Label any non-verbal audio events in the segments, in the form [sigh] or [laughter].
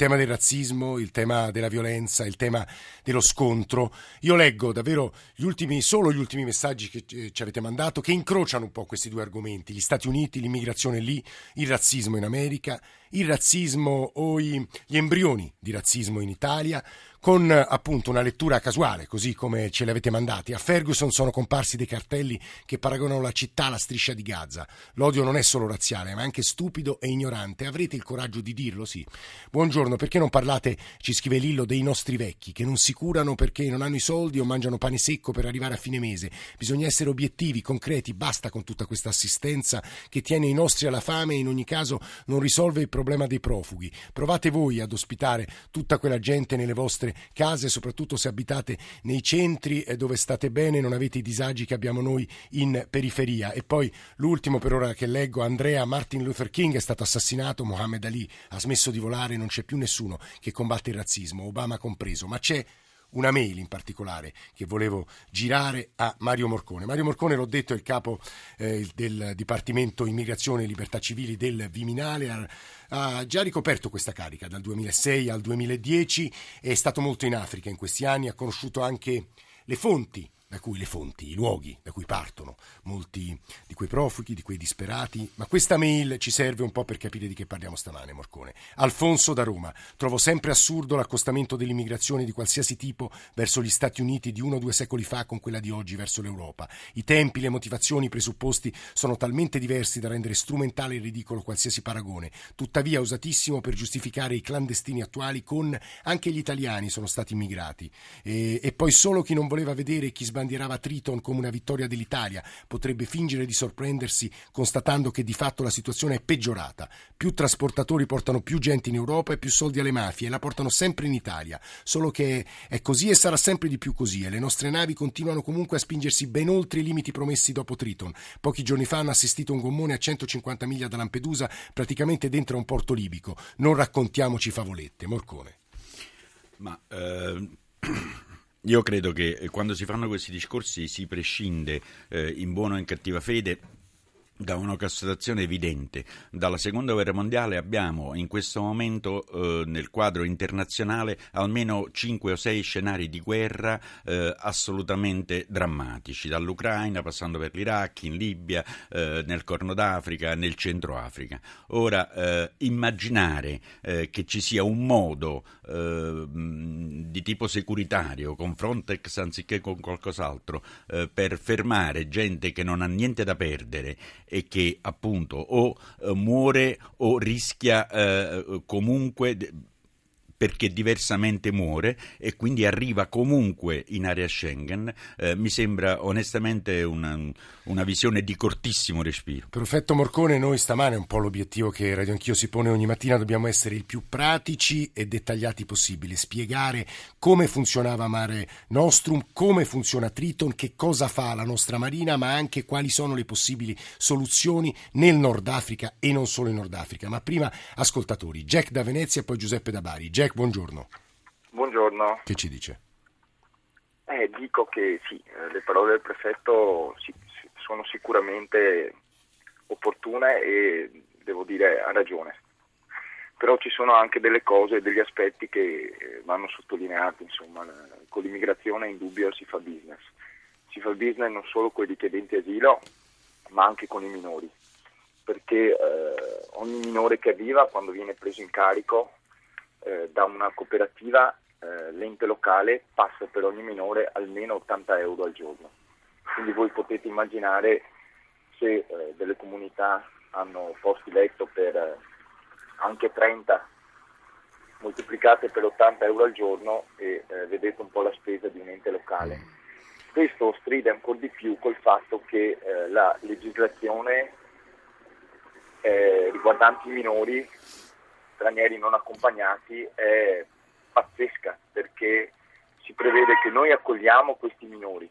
tema del razzismo, il tema della violenza, il tema dello scontro. Io leggo davvero gli ultimi, solo gli ultimi messaggi che eh, ci avete mandato che incrociano un po' questi due argomenti, gli Stati Uniti, l'immigrazione lì, il razzismo in America, il razzismo o gli embrioni di razzismo in Italia con appunto una lettura casuale, così come ce li avete mandati. A Ferguson sono comparsi dei cartelli che paragonano la città alla striscia di Gaza. L'odio non è solo razziale, ma anche stupido e ignorante. Avrete il coraggio di dirlo? Sì. Buongiorno, perché non parlate, ci scrive Lillo, dei nostri vecchi che non si curano perché non hanno i soldi o mangiano pane secco per arrivare a fine mese? Bisogna essere obiettivi, concreti, basta con tutta questa assistenza che tiene i nostri alla fame e in ogni caso non risolve il problema dei profughi. Provate voi ad ospitare tutta quella gente nelle vostre case, soprattutto se abitate nei centri dove state bene, non avete i disagi che abbiamo noi in periferia. E poi l'ultimo per ora che leggo, Andrea Martin Luther King è stato assassinato, Mohammed Ali ha smesso di volare, non c'è più nessuno che combatte il razzismo, Obama compreso, ma c'è una mail in particolare che volevo girare a Mario Morcone. Mario Morcone, l'ho detto, è il capo eh, del Dipartimento Immigrazione e Libertà Civili del Viminale. Ha, ha già ricoperto questa carica dal 2006 al 2010, è stato molto in Africa in questi anni, ha conosciuto anche le fonti da cui le fonti, i luoghi da cui partono molti di quei profughi, di quei disperati. Ma questa mail ci serve un po' per capire di che parliamo stamane, Morcone. Alfonso da Roma. Trovo sempre assurdo l'accostamento dell'immigrazione di qualsiasi tipo verso gli Stati Uniti di uno o due secoli fa con quella di oggi verso l'Europa. I tempi, le motivazioni, i presupposti sono talmente diversi da rendere strumentale e ridicolo qualsiasi paragone. Tuttavia usatissimo per giustificare i clandestini attuali con anche gli italiani sono stati immigrati. E, e poi solo chi non voleva vedere chi sbagliava sbandierava Triton come una vittoria dell'Italia potrebbe fingere di sorprendersi constatando che di fatto la situazione è peggiorata. Più trasportatori portano più gente in Europa e più soldi alle mafie e la portano sempre in Italia. Solo che è così e sarà sempre di più così e le nostre navi continuano comunque a spingersi ben oltre i limiti promessi dopo Triton. Pochi giorni fa hanno assistito un gommone a 150 miglia da Lampedusa, praticamente dentro un porto libico. Non raccontiamoci favolette. Morcone. Ma eh, [clears throat] io credo che eh, quando si fanno questi discorsi si prescinde eh, in buona o in cattiva fede da una constatazione evidente. Dalla seconda guerra mondiale abbiamo in questo momento eh, nel quadro internazionale almeno cinque o sei scenari di guerra eh, assolutamente drammatici, dall'Ucraina passando per l'Iraq, in Libia, eh, nel Corno d'Africa, nel Centro Africa. Ora, eh, immaginare eh, che ci sia un modo eh, di tipo securitario con Frontex anziché con qualcos'altro per fermare gente che non ha niente da perdere e che appunto o eh, muore o rischia eh, comunque perché diversamente muore e quindi arriva comunque in area Schengen, eh, mi sembra onestamente una, una, visione di cortissimo respiro. Perfetto Morcone, noi stamane un po' l'obiettivo che Radio Anch'io si pone ogni mattina, dobbiamo essere il più pratici e dettagliati possibile, spiegare come funzionava Mare Nostrum, come funziona Triton, che cosa fa la nostra Marina, ma anche quali sono le possibili soluzioni nel Nord Africa e non solo in Nord Africa. Ma prima, ascoltatori, Jack da Venezia e poi Giuseppe da Bari. Jack Jack, buongiorno. Buongiorno. Che ci dice? Eh, dico che sì, eh, le parole del prefetto sì, sono sicuramente opportune e devo dire ha ragione. Però ci sono anche delle cose, degli aspetti che eh, vanno sottolineati, insomma, con l'immigrazione è indubbio si fa business. Si fa business non solo con i richiedenti asilo, ma anche con i minori, perché eh, ogni minore che arriva quando viene preso in carico da una cooperativa eh, l'ente locale passa per ogni minore almeno 80 euro al giorno. Quindi voi potete immaginare se eh, delle comunità hanno posti letto per eh, anche 30 moltiplicate per 80 euro al giorno e eh, vedete un po' la spesa di un ente locale. Questo stride ancora di più col fatto che eh, la legislazione riguardante i minori stranieri non accompagnati è pazzesca perché si prevede che noi accogliamo questi minori,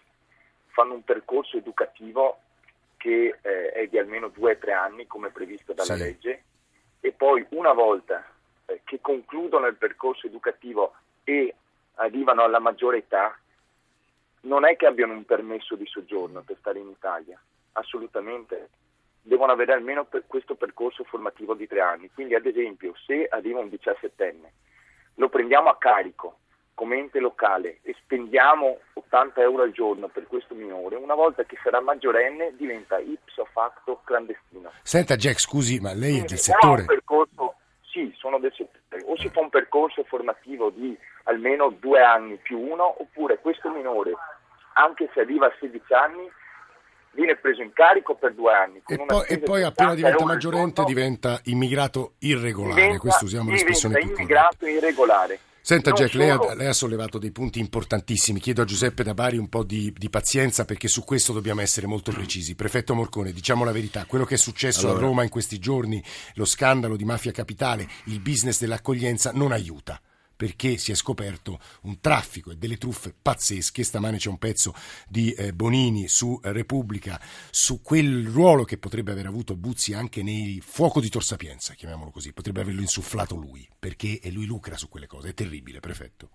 fanno un percorso educativo che eh, è di almeno due o tre anni come previsto dalla sì. legge e poi una volta eh, che concludono il percorso educativo e arrivano alla maggiore età non è che abbiano un permesso di soggiorno per stare in Italia, assolutamente devono avere almeno per questo percorso formativo di tre anni. Quindi, ad esempio, se arriva un 17enne lo prendiamo a carico come ente locale e spendiamo 80 euro al giorno per questo minore, una volta che sarà maggiorenne diventa ipso facto clandestino. Senta Jack, scusi, ma lei Quindi è del settore? percorso, sì, sono del settore, o si fa un percorso formativo di almeno due anni più uno, oppure questo minore, anche se arriva a 16 anni, viene preso in carico per due anni. con E una poi, e poi appena 80 diventa maggiorente diventa immigrato irregolare, diventa- questo usiamo l'espressione più corretta. immigrato irregolare. Senta Non Jack, lei ha, lei ha sollevato dei punti importantissimi, chiedo a Giuseppe da Bari un po' di, di pazienza perché su questo dobbiamo essere molto precisi. Prefetto Morcone, diciamo la verità, quello che è successo Allora. a Roma in questi giorni, lo scandalo di mafia capitale, il business dell'accoglienza non aiuta perché si è scoperto un traffico e delle truffe pazzesche. Stamane c'è un pezzo di eh, Bonini su Repubblica su quel ruolo che potrebbe aver avuto Buzzi anche nei fuoco di Tor Sapienza, chiamiamolo così, potrebbe averlo insufflato lui, perché lui lucra su quelle cose. È terribile, prefetto.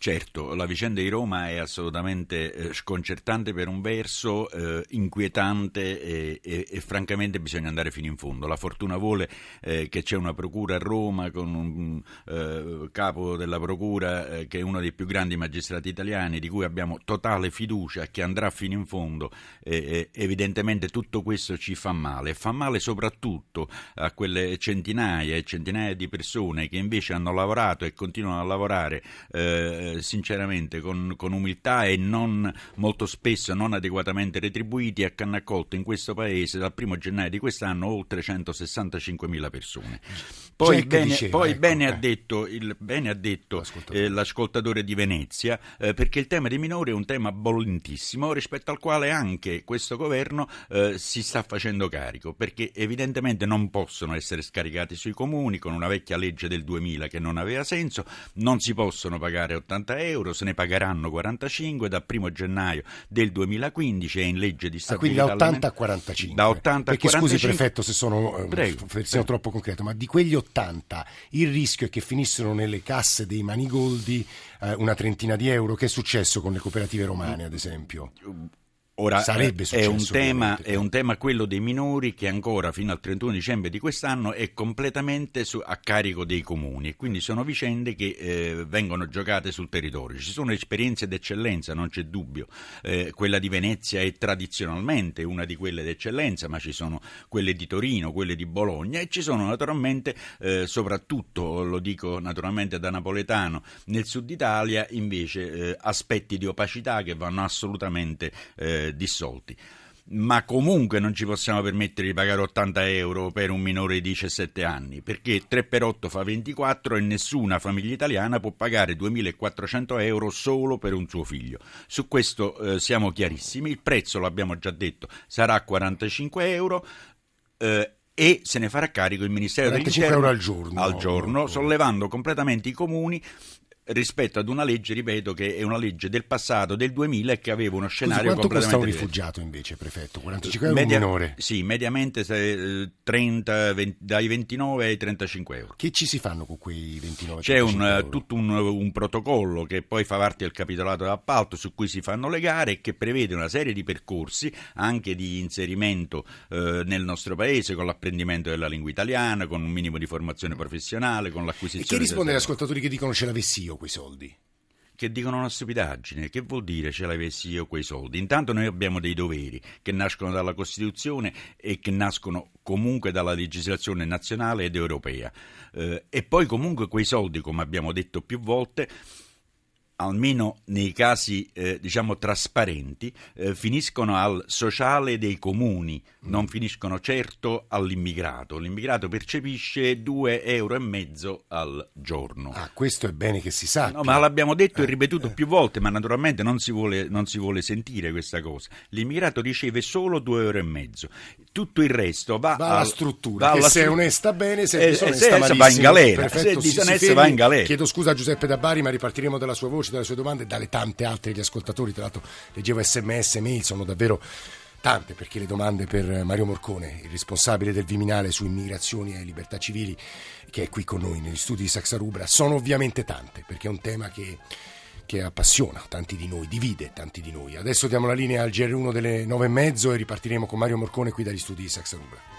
Certo, la vicenda di Roma è assolutamente eh, sconcertante per un verso, eh, inquietante e, e- e francamente bisogna andare fino in fondo. La fortuna vuole eh, che c'è una procura a Roma con un eh, capo della procura eh, che è uno dei più grandi magistrati italiani di cui abbiamo totale fiducia che andrà fino in fondo. e e evidentemente tutto questo ci fa male, fa male soprattutto a quelle centinaia e centinaia di persone che invece hanno lavorato e continuano a lavorare eh, sinceramente con, con umiltà e non molto spesso non adeguatamente retribuiti e che hanno accolto in questo paese dal primo gennaio di quest'anno oltre 165 mila persone. Poi, bene, diceva, poi ecco, bene eh. ha detto, il, bene ha detto L'ascoltatore. eh, l'ascoltatore di Venezia, eh, perché il tema dei minori è un tema bollentissimo rispetto al quale anche questo governo eh, si sta facendo carico, perché evidentemente non possono essere scaricati sui comuni con una vecchia legge del 2000 che non aveva senso, non si possono pagare 80 euro, se ne pagheranno 45 dal 1 gennaio del 2015 è in legge di Ah, quindi da stabilità 80 a 45. Da 80 a Perché 45. scusi prefetto se sono Prego, persino prego. troppo concreto, ma di quegli 80 il rischio è che finissero nelle casse dei manigoldi eh, una trentina di euro. Che è successo con le cooperative romane, ad esempio? Ora Sarebbe eh, è un, successo, tema, è un tema quello dei minori che ancora fino al 31 dicembre di quest'anno è completamente su- a carico dei comuni e quindi sono vicende che eh, vengono giocate sul territorio. Ci sono esperienze d'eccellenza, non c'è dubbio. Eh, quella di Venezia è tradizionalmente una di quelle d'eccellenza, ma ci sono quelle di Torino, quelle di Bologna e ci sono naturalmente, eh, soprattutto lo dico naturalmente da napoletano, nel sud Italia invece eh, aspetti di opacità che vanno assolutamente eh, dissolti. Ma comunque non ci possiamo permettere di pagare 80 euro per un minore di 17 anni, perché 3 per 8 fa 24 e nessuna famiglia italiana può pagare 2400 euro solo per un suo figlio. Su questo eh, siamo chiarissimi, il prezzo, l'abbiamo già detto, sarà 45 euro. eh, e se ne farà carico il Ministero 45 dell'Interno euro al giorno. al giorno, sollevando completamente i comuni rispetto ad una legge, ripeto, che è una legge del passato, del 2000 e che aveva uno Scusi, scenario quanto costa un completamente diverso. rifugiato invece, prefetto? 45 euro Media- minore. Sì, mediamente se- eh, 30, 20 dai 29 ai 35 euro. Che ci si fanno con quei 29 C'è un, 35 eh, tutto un, un protocollo che poi fa parte del capitolato d'appalto su cui si fanno le gare e che prevede una serie di percorsi anche di inserimento eh, nel nostro paese con l'apprendimento della lingua italiana, con un minimo di formazione professionale, con E l'acquisizione che risponde agli ascoltatori che dicono ce l'avessi io quei soldi? che dicono una stupidaggine. Che vuol dire ce l'avessi io quei soldi? Intanto noi abbiamo dei doveri che nascono dalla Costituzione e che nascono comunque dalla legislazione nazionale ed europea. Eh, e poi comunque quei soldi, come abbiamo detto più volte, almeno nei casi eh, diciamo trasparenti, eh, finiscono al sociale dei comuni, non finiscono certo all'immigrato. L'immigrato percepisce 2 euro e mezzo al giorno. Ah, questo è bene che si sappia. No, ma l'abbiamo detto e Eh, ripetuto eh. più volte, ma naturalmente non si, vuole, non si vuole sentire questa cosa. L'immigrato riceve solo 2 euro e mezzo. Tutto il resto va, Va alla al- struttura, va alla se è stru- onesta bene, se è eh, disonesta va in galera, Perfetto, se è disonesta va in galera. Chiedo scusa a Giuseppe da Bari, ma ripartiremo dalla sua voce, dalle sue domande e dalle tante altre degli ascoltatori. Tra l'altro leggevo sms, mail, sono davvero tante perché le domande per Mario Morcone, il responsabile del Viminale su immigrazioni e libertà civili, che è qui con noi negli studi di Saxarubra, sono ovviamente tante perché è un tema che che appassiona tanti di noi, divide tanti di noi. Adesso diamo la linea al GR1 delle nove e mezzo e ripartiremo con Mario Morcone qui dagli studi di Saxarubra.